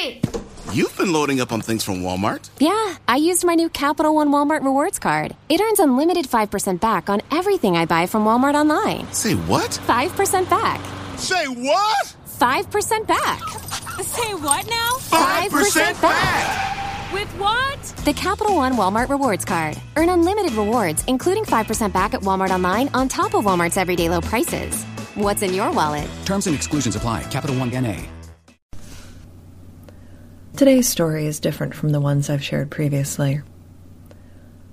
Hurry! You've been loading up on things from Walmart. Yeah, I used my new Capital One Walmart Rewards card. It earns unlimited 5% back on everything I buy from Walmart online. Say what? 5% back. Say what? 5% back. Say what now? 5% back! With what? The Capital One Walmart Rewards card. Earn unlimited rewards, including 5% back at Walmart online on top of Walmart's everyday low prices. What's in your wallet? Terms and exclusions apply. Capital One NA. Today's story is different from the ones I've shared previously.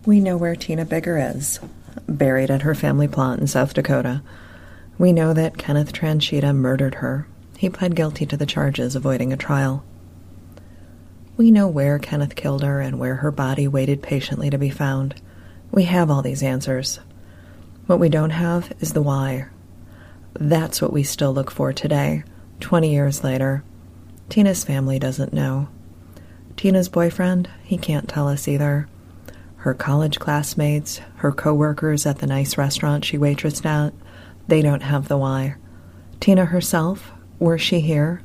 We know where Tina Biggar is, buried at her family plot in South Dakota. We know that Kenneth Tranchita murdered her. He pled guilty to the charges, avoiding a trial. We know where Kenneth killed her and where her body waited patiently to be found. We have all these answers. What we don't have is the why. That's what we still look for today, 20 years later. Tina's family doesn't know. Tina's boyfriend, he can't tell us either. Her college classmates, her coworkers at the nice restaurant she waitressed at, they don't have the why. Tina herself, were she here?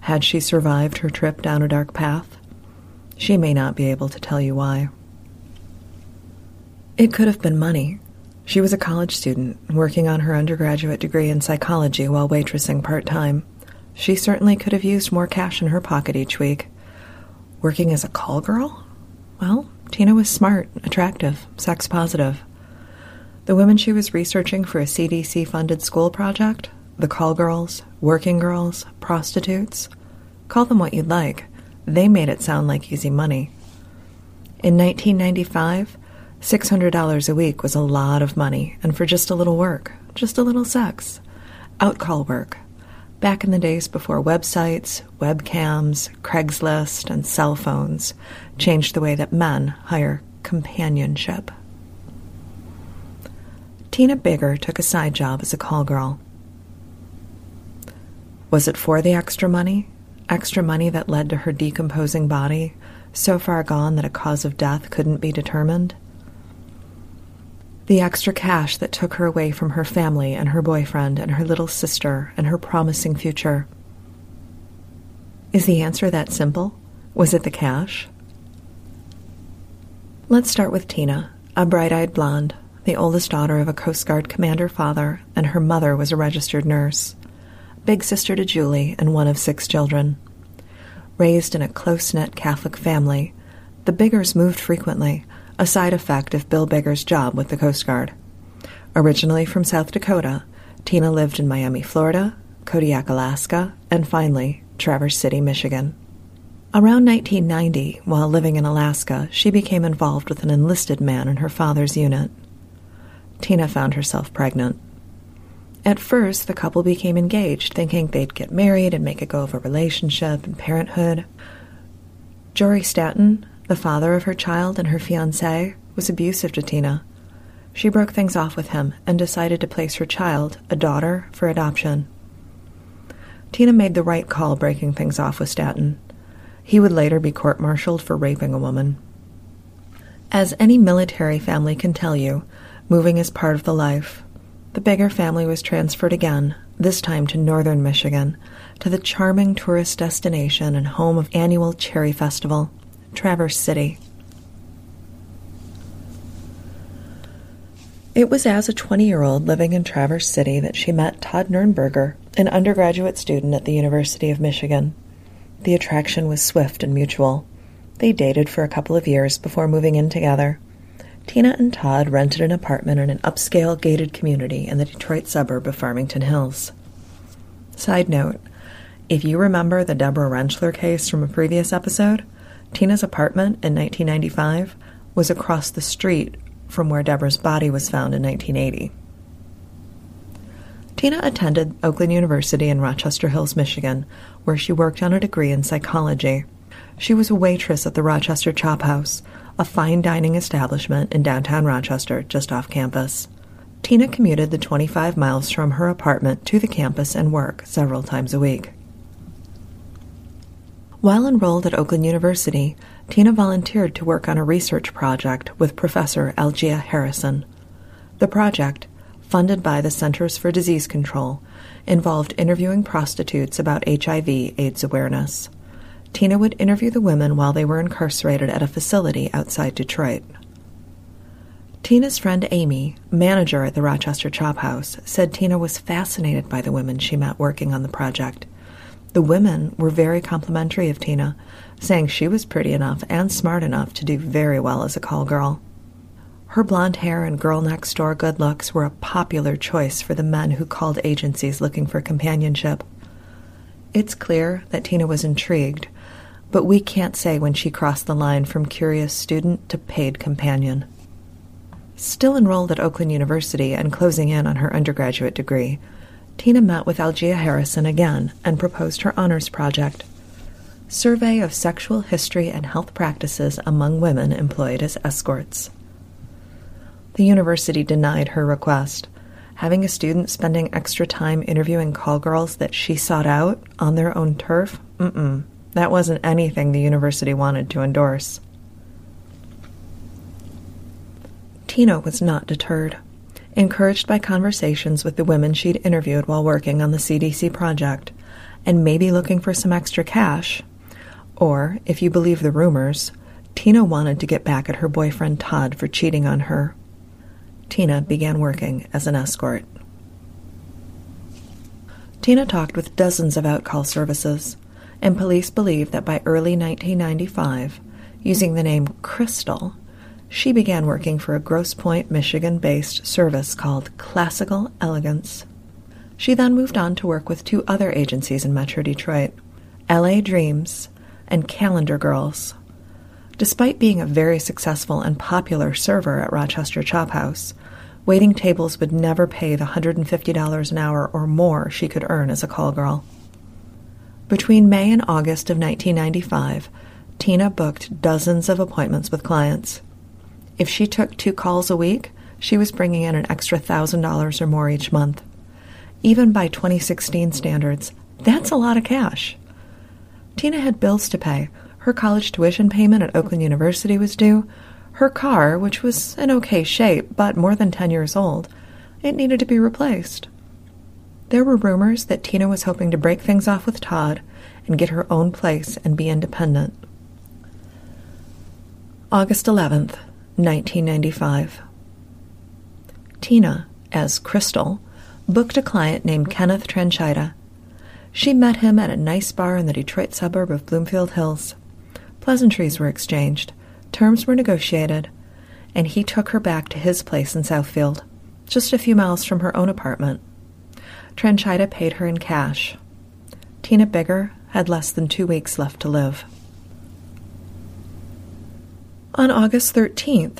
Had she survived her trip down a dark path? She may not be able to tell you why. It could have been money. She was a college student, working on her undergraduate degree in psychology while waitressing part time. She certainly could have used more cash in her pocket each week. Working as a call girl? Well, Tina was smart, attractive, sex positive. The women she was researching for a CDC funded school project the call girls, working girls, prostitutes call them what you'd like. They made it sound like easy money. In 1995, $600 a week was a lot of money, and for just a little work, just a little sex. Outcall work. Back in the days before websites, webcams, Craigslist, and cell phones changed the way that men hire companionship. Tina Biggar took a side job as a call girl. Was it for the extra money? Extra money that led to her decomposing body, so far gone that a cause of death couldn't be determined? The extra cash that took her away from her family and her boyfriend and her little sister and her promising future. Is the answer that simple? Was it the cash? Let's start with Tina, a bright eyed blonde, the oldest daughter of a Coast Guard commander father, and her mother was a registered nurse. Big sister to Julie and one of six children. Raised in a close knit Catholic family, the Biggars moved frequently, a side effect of Bill Biggar's job with the Coast Guard. Originally from South Dakota, Tina lived in Miami, Florida, Kodiak, Alaska, and finally, Traverse City, Michigan. Around 1990, while living in Alaska, she became involved with an enlisted man in her father's unit. Tina found herself pregnant. At first, the couple became engaged, thinking they'd get married and make a go of a relationship and parenthood. Jory Stanton, the father of her child and her fiancé, was abusive to Tina. She broke things off with him and decided to place her child, a daughter, for adoption. Tina made the right call breaking things off with Stanton. He would later be court martialed for raping a woman. As any military family can tell you, moving is part of the life. The Biggar family was transferred again, this time to northern Michigan, to the charming tourist destination and home of annual Cherry Festival, Traverse City. It was as a 20 year old living in Traverse City that she met Todd Nurnberger, an undergraduate student at the University of Michigan. The attraction was swift and mutual. They dated for a couple of years before moving in together. Tina and Todd rented an apartment in an upscale gated community in the Detroit suburb of Farmington Hills. Side note if you remember the Deborah Rentschler case from a previous episode, Tina's apartment in 1995 was across the street from where Deborah's body was found in 1980. Tina attended Oakland University in Rochester Hills, Michigan, where she worked on a degree in psychology. She was a waitress at the Rochester Chop House, a fine dining establishment in downtown Rochester, just off campus. Tina commuted the 25 miles from her apartment to the campus and work several times a week. While enrolled at Oakland University, Tina volunteered to work on a research project with Professor Algia Harrison. The project, funded by the Centers for Disease Control, involved interviewing prostitutes about HIV AIDS awareness. Tina would interview the women while they were incarcerated at a facility outside Detroit. Tina's friend Amy, manager at the Rochester Chop House, said Tina was fascinated by the women she met working on the project. The women were very complimentary of Tina, saying she was pretty enough and smart enough to do very well as a call girl. Her blonde hair and girl next door good looks were a popular choice for the men who called agencies looking for companionship. It's clear that Tina was intrigued, but we can't say when she crossed the line from curious student to paid companion. Still enrolled at Oakland University and closing in on her undergraduate degree, Tina met with Algia Harrison again and proposed her honors project Survey of Sexual History and Health Practices Among Women Employed as Escorts. The university denied her request. Having a student spending extra time interviewing call girls that she sought out on their own turf? Mm-mm. That wasn't anything the university wanted to endorse. Tina was not deterred. Encouraged by conversations with the women she'd interviewed while working on the CDC project, and maybe looking for some extra cash, or, if you believe the rumors, Tina wanted to get back at her boyfriend Todd for cheating on her. Tina began working as an escort. Tina talked with dozens of outcall services, and police believe that by early 1995, using the name Crystal, she began working for a Grosse Pointe, Michigan based service called Classical Elegance. She then moved on to work with two other agencies in Metro Detroit LA Dreams and Calendar Girls. Despite being a very successful and popular server at Rochester Chop House, waiting tables would never pay the $150 an hour or more she could earn as a call girl. Between May and August of 1995, Tina booked dozens of appointments with clients. If she took two calls a week, she was bringing in an extra $1,000 or more each month. Even by 2016 standards, that's a lot of cash. Tina had bills to pay, her college tuition payment at Oakland University was due. Her car, which was in okay shape but more than 10 years old, it needed to be replaced. There were rumors that Tina was hoping to break things off with Todd and get her own place and be independent. August 11th, 1995. Tina, as Crystal, booked a client named Kenneth Tranchita. She met him at a nice bar in the Detroit suburb of Bloomfield Hills. Pleasantries were exchanged, terms were negotiated, and he took her back to his place in Southfield, just a few miles from her own apartment. Tranchita paid her in cash. Tina Biggar had less than two weeks left to live. On August 13th,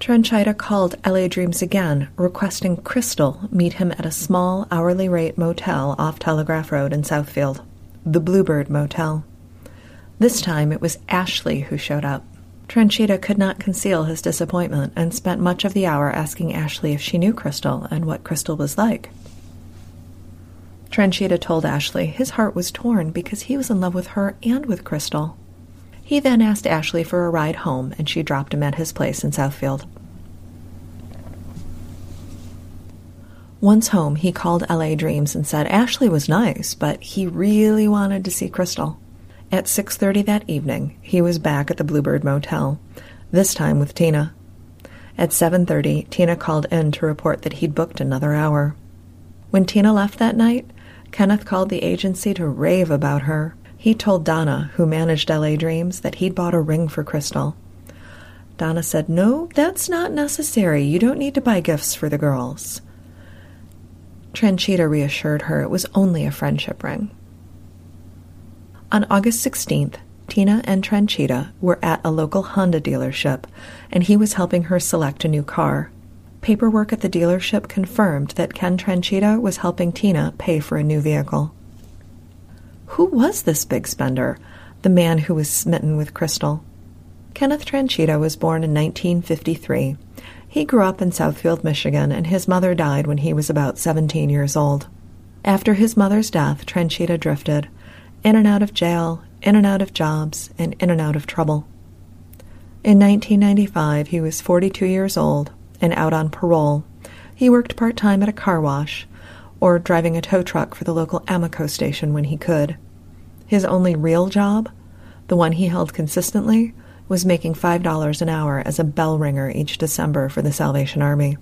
Tranchita called LA Dreams again, requesting Crystal meet him at a small hourly rate motel off Telegraph Road in Southfield, the Bluebird Motel. This time it was Ashley who showed up. Tranchita could not conceal his disappointment and spent much of the hour asking Ashley if she knew Crystal and what Crystal was like. Tranchita told Ashley his heart was torn because he was in love with her and with Crystal. He then asked Ashley for a ride home, and she dropped him at his place in Southfield. Once home, he called LA Dreams and said Ashley was nice, but he really wanted to see Crystal. At 6:30 that evening, he was back at the Bluebird Motel, this time with Tina. At 7:30, Tina called in to report that he'd booked another hour. When Tina left that night, Kenneth called the agency to rave about her. He told Donna, who managed LA Dreams, that he'd bought a ring for Crystal. Donna said, No, that's not necessary. You don't need to buy gifts for the girls. Tranchita reassured her it was only a friendship ring. On August 16th, Tina and Tranchita were at a local Honda dealership, and he was helping her select a new car. Paperwork at the dealership confirmed that Ken Tranchita was helping Tina pay for a new vehicle. Who was this big spender, the man who was smitten with Crystal? Kenneth Tranchida was born in 1953. He grew up in Southfield, Michigan, and his mother died when he was about 17 years old. After his mother's death, Tranchida drifted, in and out of jail, in and out of jobs, and in and out of trouble. In 1995, he was 42 years old and out on parole. He worked part time at a car wash or driving a tow truck for the local Amoco station when he could. His only real job? The one he held consistently was making $5 an hour as a bell ringer each December for the Salvation Army.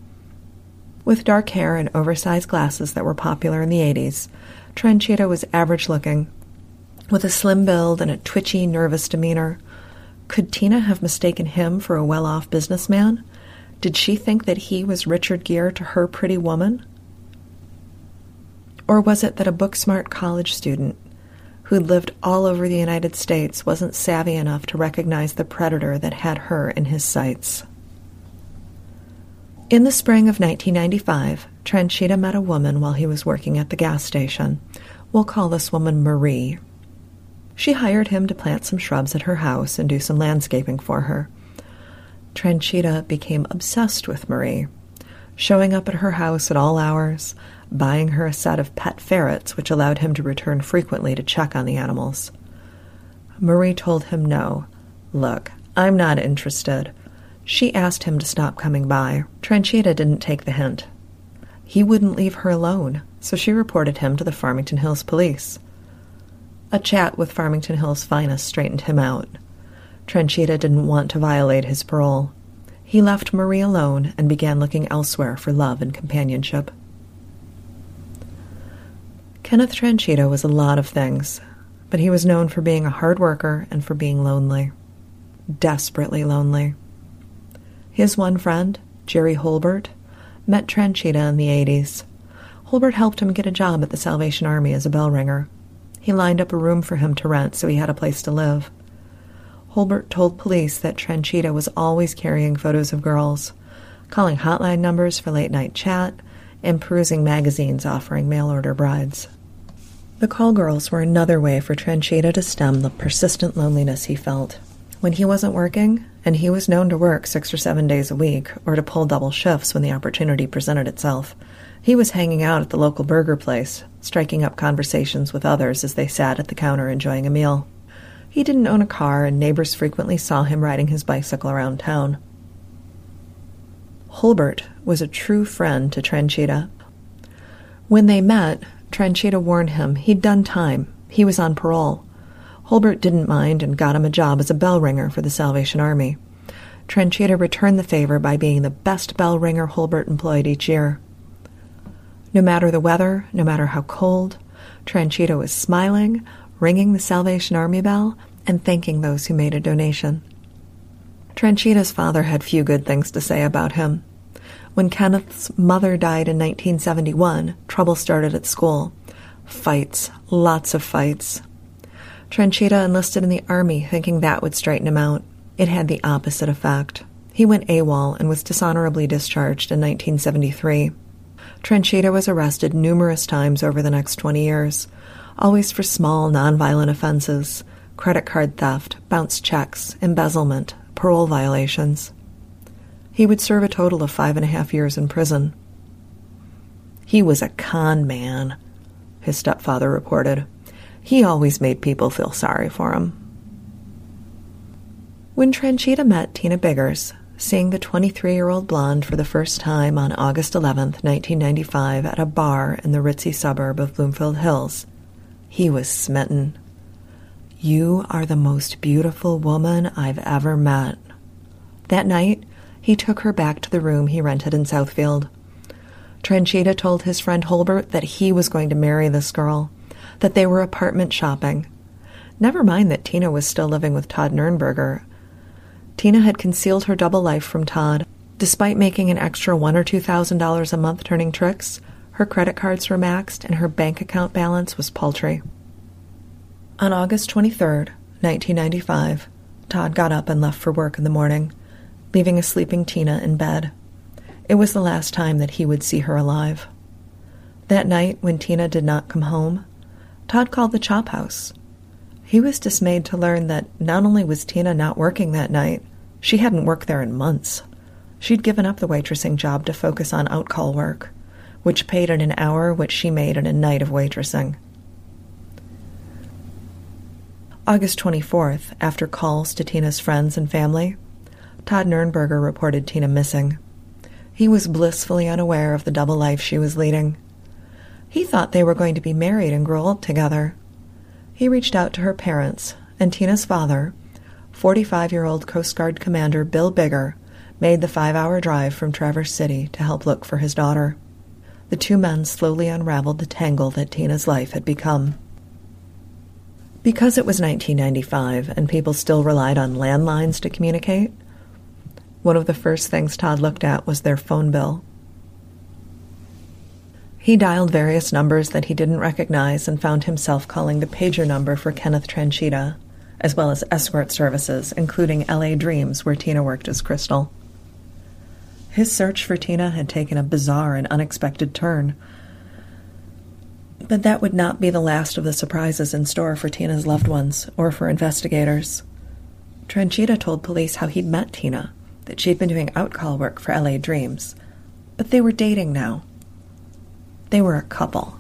With dark hair and oversized glasses that were popular in the 80s, Tranchita was average looking. With a slim build and a twitchy, nervous demeanor, could Tina have mistaken him for a well off businessman? Did she think that he was Richard Gere to her pretty woman? Or was it that a book smart college student who'd lived all over the United States wasn't savvy enough to recognize the predator that had her in his sights? In the spring of 1995, Tranchita met a woman while he was working at the gas station. We'll call this woman Marie. She hired him to plant some shrubs at her house and do some landscaping for her. Tranchita became obsessed with Marie, showing up at her house at all hours, buying her a set of pet ferrets, which allowed him to return frequently to check on the animals. Marie told him no. Look, I'm not interested. She asked him to stop coming by. Tranchita didn't take the hint. He wouldn't leave her alone, so she reported him to the Farmington Hills police. A chat with Farmington Hills' finest straightened him out. Tranchita didn't want to violate his parole. He left Marie alone and began looking elsewhere for love and companionship. Kenneth Tranchita was a lot of things, but he was known for being a hard worker and for being lonely. Desperately lonely. His one friend, Jerry Holbert, met Tranchita in the 80s. Holbert helped him get a job at the Salvation Army as a bell ringer. He lined up a room for him to rent so he had a place to live. Holbert told police that Tranchita was always carrying photos of girls, calling hotline numbers for late night chat, and perusing magazines offering mail order brides. The call girls were another way for Tranchita to stem the persistent loneliness he felt. When he wasn't working, and he was known to work six or seven days a week, or to pull double shifts when the opportunity presented itself, he was hanging out at the local burger place, striking up conversations with others as they sat at the counter enjoying a meal. He didn't own a car, and neighbors frequently saw him riding his bicycle around town. Holbert was a true friend to Tranchita. When they met, Tranchita warned him he'd done time. He was on parole. Holbert didn't mind and got him a job as a bell ringer for the Salvation Army. Tranchita returned the favor by being the best bell ringer Holbert employed each year. No matter the weather, no matter how cold, Tranchita was smiling, ringing the Salvation Army bell, and thanking those who made a donation. Tranchita's father had few good things to say about him. When Kenneth's mother died in 1971, trouble started at school. Fights, lots of fights. Tranchita enlisted in the army thinking that would straighten him out. It had the opposite effect. He went AWOL and was dishonorably discharged in 1973. Tranchita was arrested numerous times over the next 20 years, always for small, nonviolent offenses credit card theft, bounced checks, embezzlement, parole violations. He would serve a total of five and a half years in prison. He was a con man, his stepfather reported. He always made people feel sorry for him. When Tranchita met Tina Biggars, seeing the 23 year old blonde for the first time on August 11, 1995, at a bar in the ritzy suburb of Bloomfield Hills, he was smitten. You are the most beautiful woman I've ever met. That night, he took her back to the room he rented in Southfield. Tranchita told his friend Holbert that he was going to marry this girl, that they were apartment shopping. Never mind that Tina was still living with Todd Nurnberger. Tina had concealed her double life from Todd. Despite making an extra one or two thousand dollars a month turning tricks, her credit cards were maxed and her bank account balance was paltry. On August 23, 1995, Todd got up and left for work in the morning, leaving a sleeping Tina in bed. It was the last time that he would see her alive. That night, when Tina did not come home, Todd called the chop house. He was dismayed to learn that not only was Tina not working that night, she hadn't worked there in months. She'd given up the waitressing job to focus on outcall work, which paid in an hour what she made in a night of waitressing. August 24th, after calls to Tina's friends and family, Todd Nurnberger reported Tina missing. He was blissfully unaware of the double life she was leading. He thought they were going to be married and grow old together. He reached out to her parents and Tina's father, 45 year old Coast Guard Commander Bill Biggar, made the five hour drive from Traverse City to help look for his daughter. The two men slowly unraveled the tangle that Tina's life had become. Because it was 1995 and people still relied on landlines to communicate, one of the first things Todd looked at was their phone bill. He dialed various numbers that he didn't recognize and found himself calling the pager number for Kenneth Tranchita, as well as escort services, including LA Dreams, where Tina worked as Crystal. His search for Tina had taken a bizarre and unexpected turn. But that would not be the last of the surprises in store for Tina's loved ones or for investigators. Tranchita told police how he'd met Tina, that she'd been doing outcall work for LA Dreams, but they were dating now. They were a couple.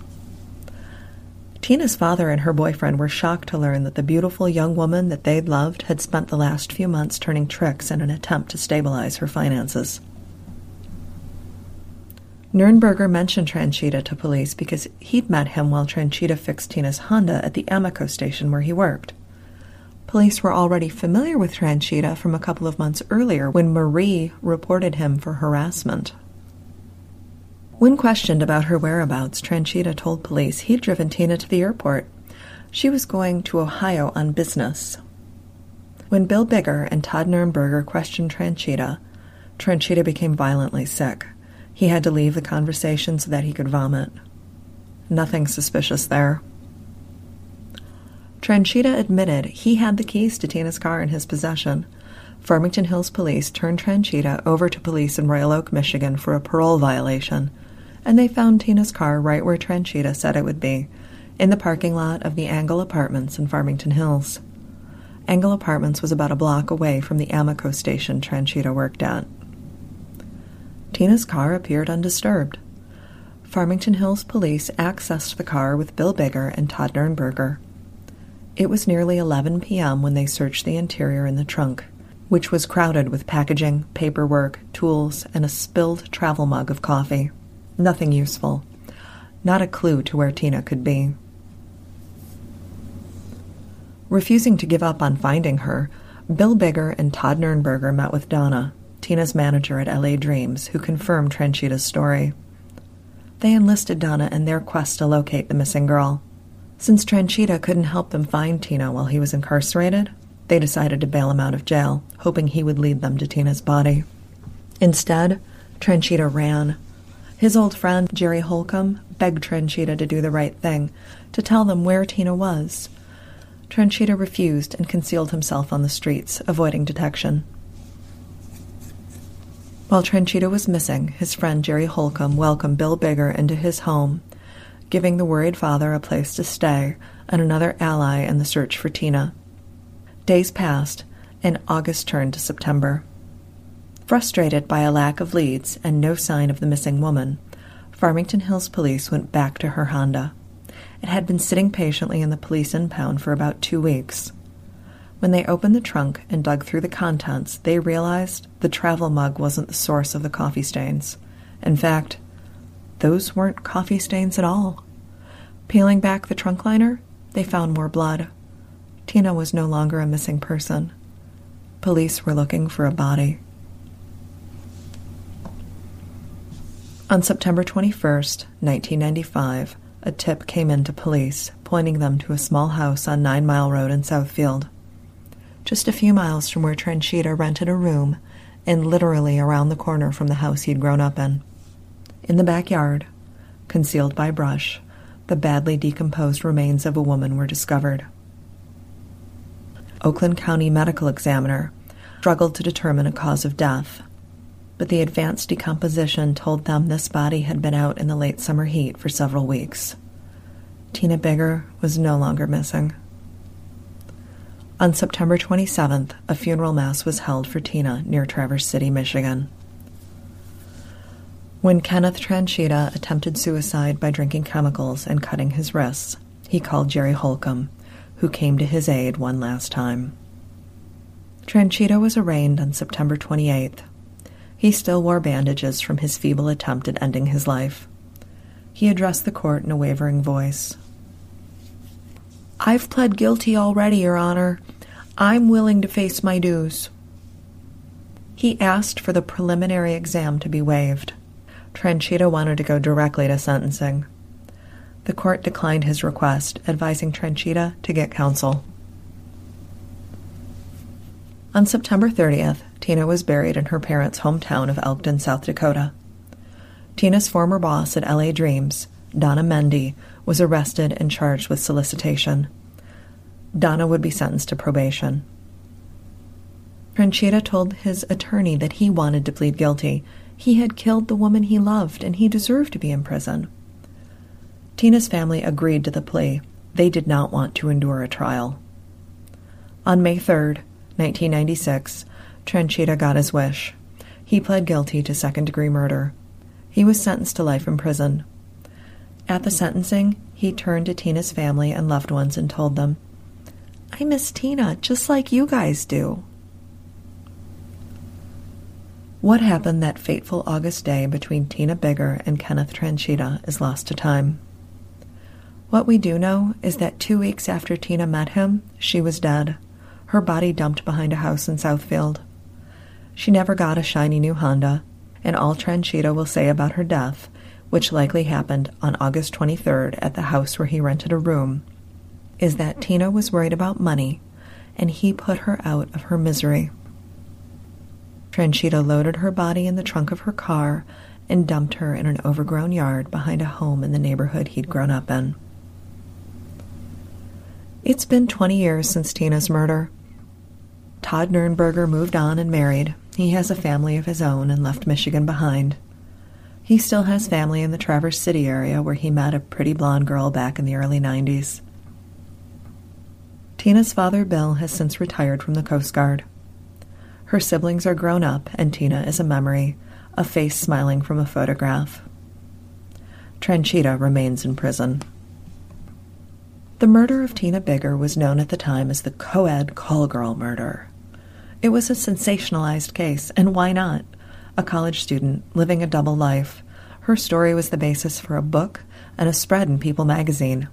Tina's father and her boyfriend were shocked to learn that the beautiful young woman that they'd loved had spent the last few months turning tricks in an attempt to stabilize her finances. Nurnberger mentioned Tranchita to police because he'd met him while Tranchita fixed Tina's Honda at the Amoco station where he worked. Police were already familiar with Tranchita from a couple of months earlier when Marie reported him for harassment. When questioned about her whereabouts, Tranchita told police he'd driven Tina to the airport. She was going to Ohio on business. When Bill Biggar and Todd Nurnberger questioned Tranchita, Tranchita became violently sick. He had to leave the conversation so that he could vomit. Nothing suspicious there. Tranchita admitted he had the keys to Tina's car in his possession. Farmington Hills police turned Tranchita over to police in Royal Oak, Michigan for a parole violation and they found Tina's car right where Tranchita said it would be, in the parking lot of the Angle Apartments in Farmington Hills. Angle Apartments was about a block away from the Amoco station Tranchita worked at. Tina's car appeared undisturbed. Farmington Hills police accessed the car with Bill Biggar and Todd Nurnberger. It was nearly 11 p.m. when they searched the interior in the trunk, which was crowded with packaging, paperwork, tools, and a spilled travel mug of coffee. Nothing useful. Not a clue to where Tina could be. Refusing to give up on finding her, Bill Biggar and Todd Nurnberger met with Donna, Tina's manager at LA Dreams, who confirmed Tranchita's story. They enlisted Donna in their quest to locate the missing girl. Since Tranchita couldn't help them find Tina while he was incarcerated, they decided to bail him out of jail, hoping he would lead them to Tina's body. Instead, Tranchita ran, his old friend, Jerry Holcomb, begged Tranchita to do the right thing, to tell them where Tina was. Tranchita refused and concealed himself on the streets, avoiding detection. While Tranchita was missing, his friend Jerry Holcomb welcomed Bill Biggar into his home, giving the worried father a place to stay and another ally in the search for Tina. Days passed, and August turned to September. Frustrated by a lack of leads and no sign of the missing woman, Farmington Hills police went back to her Honda. It had been sitting patiently in the police impound for about two weeks. When they opened the trunk and dug through the contents, they realized the travel mug wasn't the source of the coffee stains. In fact, those weren't coffee stains at all. Peeling back the trunk liner, they found more blood. Tina was no longer a missing person. Police were looking for a body. On September 21st, 1995, a tip came in to police, pointing them to a small house on Nine Mile Road in Southfield. Just a few miles from where Tranchita rented a room, and literally around the corner from the house he'd grown up in. In the backyard, concealed by brush, the badly decomposed remains of a woman were discovered. Oakland County Medical Examiner struggled to determine a cause of death but the advanced decomposition told them this body had been out in the late summer heat for several weeks. Tina Biggar was no longer missing. On September 27th, a funeral mass was held for Tina near Traverse City, Michigan. When Kenneth Tranchita attempted suicide by drinking chemicals and cutting his wrists, he called Jerry Holcomb, who came to his aid one last time. Tranchita was arraigned on September 28th he still wore bandages from his feeble attempt at ending his life. He addressed the court in a wavering voice. I've pled guilty already, Your Honor. I'm willing to face my dues. He asked for the preliminary exam to be waived. Tranchita wanted to go directly to sentencing. The court declined his request, advising Tranchita to get counsel. On September 30th, Tina was buried in her parents' hometown of Elkton, South Dakota. Tina's former boss at LA Dreams, Donna Mendy, was arrested and charged with solicitation. Donna would be sentenced to probation. Tranchita told his attorney that he wanted to plead guilty. He had killed the woman he loved and he deserved to be in prison. Tina's family agreed to the plea. They did not want to endure a trial. On May 3, 1996, Tranchita got his wish. He pled guilty to second degree murder. He was sentenced to life in prison. At the sentencing, he turned to Tina's family and loved ones and told them, I miss Tina just like you guys do. What happened that fateful August day between Tina Biggar and Kenneth Tranchita is lost to time. What we do know is that two weeks after Tina met him, she was dead, her body dumped behind a house in Southfield. She never got a shiny new Honda, and all Tranchita will say about her death, which likely happened on August 23rd at the house where he rented a room, is that Tina was worried about money and he put her out of her misery. Tranchita loaded her body in the trunk of her car and dumped her in an overgrown yard behind a home in the neighborhood he'd grown up in. It's been 20 years since Tina's murder. Todd Nurnberger moved on and married. He has a family of his own and left Michigan behind. He still has family in the Traverse City area where he met a pretty blonde girl back in the early 90s. Tina's father, Bill, has since retired from the Coast Guard. Her siblings are grown up, and Tina is a memory, a face smiling from a photograph. Tranchita remains in prison. The murder of Tina Biggar was known at the time as the co-ed call girl murder. It was a sensationalized case, and why not? A college student living a double life. Her story was the basis for a book and a spread in People magazine.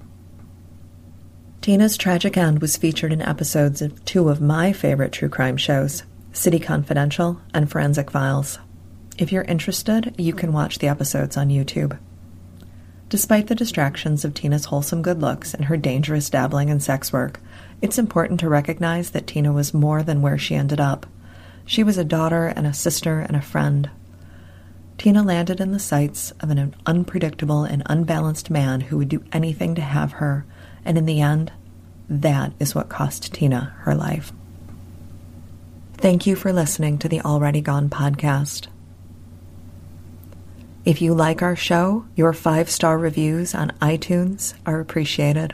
Tina's tragic end was featured in episodes of two of my favorite true crime shows, City Confidential, and Forensic Files. If you're interested, you can watch the episodes on YouTube. Despite the distractions of Tina's wholesome good looks and her dangerous dabbling in sex work, it's important to recognize that Tina was more than where she ended up. She was a daughter and a sister and a friend. Tina landed in the sights of an unpredictable and unbalanced man who would do anything to have her, and in the end, that is what cost Tina her life. Thank you for listening to the Already Gone podcast. If you like our show, your five star reviews on iTunes are appreciated.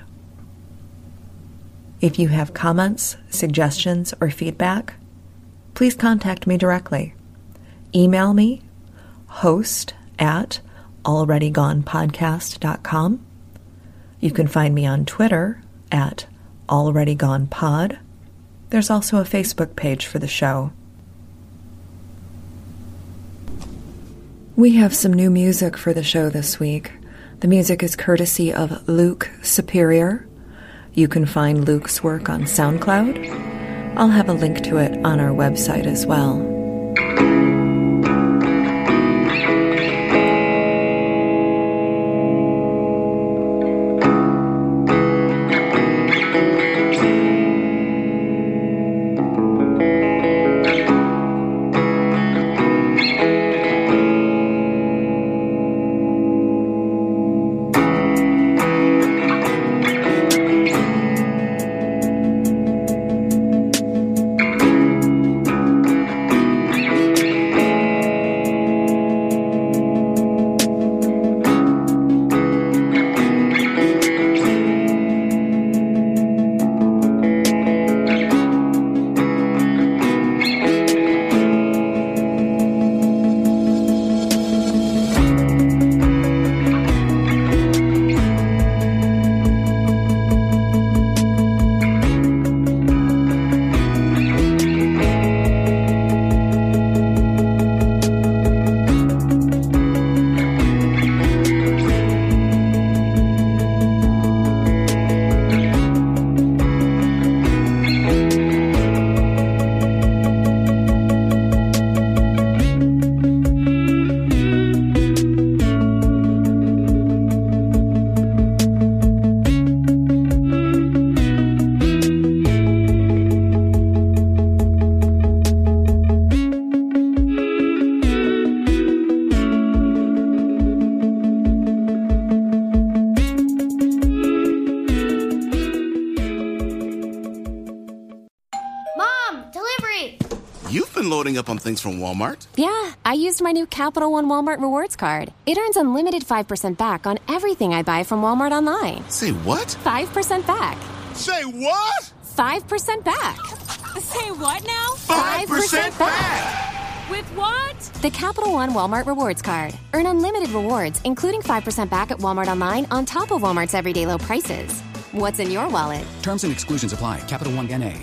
If you have comments, suggestions, or feedback, please contact me directly. Email me, host at alreadygonepodcast.com. You can find me on Twitter at alreadygonepod there's also a Facebook page for the show. We have some new music for the show this week. The music is courtesy of Luke Superior. You can find Luke's work on SoundCloud. I'll have a link to it on our website as well. Walmart. Yeah, I used my new Capital One Walmart Rewards card. It earns unlimited 5% back on everything I buy from Walmart online. Say what? 5% back. Say what? 5% back. Say what now? 5% back! With what? The Capital One Walmart Rewards card. Earn unlimited rewards, including 5% back at Walmart online on top of Walmart's everyday low prices. What's in your wallet? Terms and exclusions apply. Capital One NA.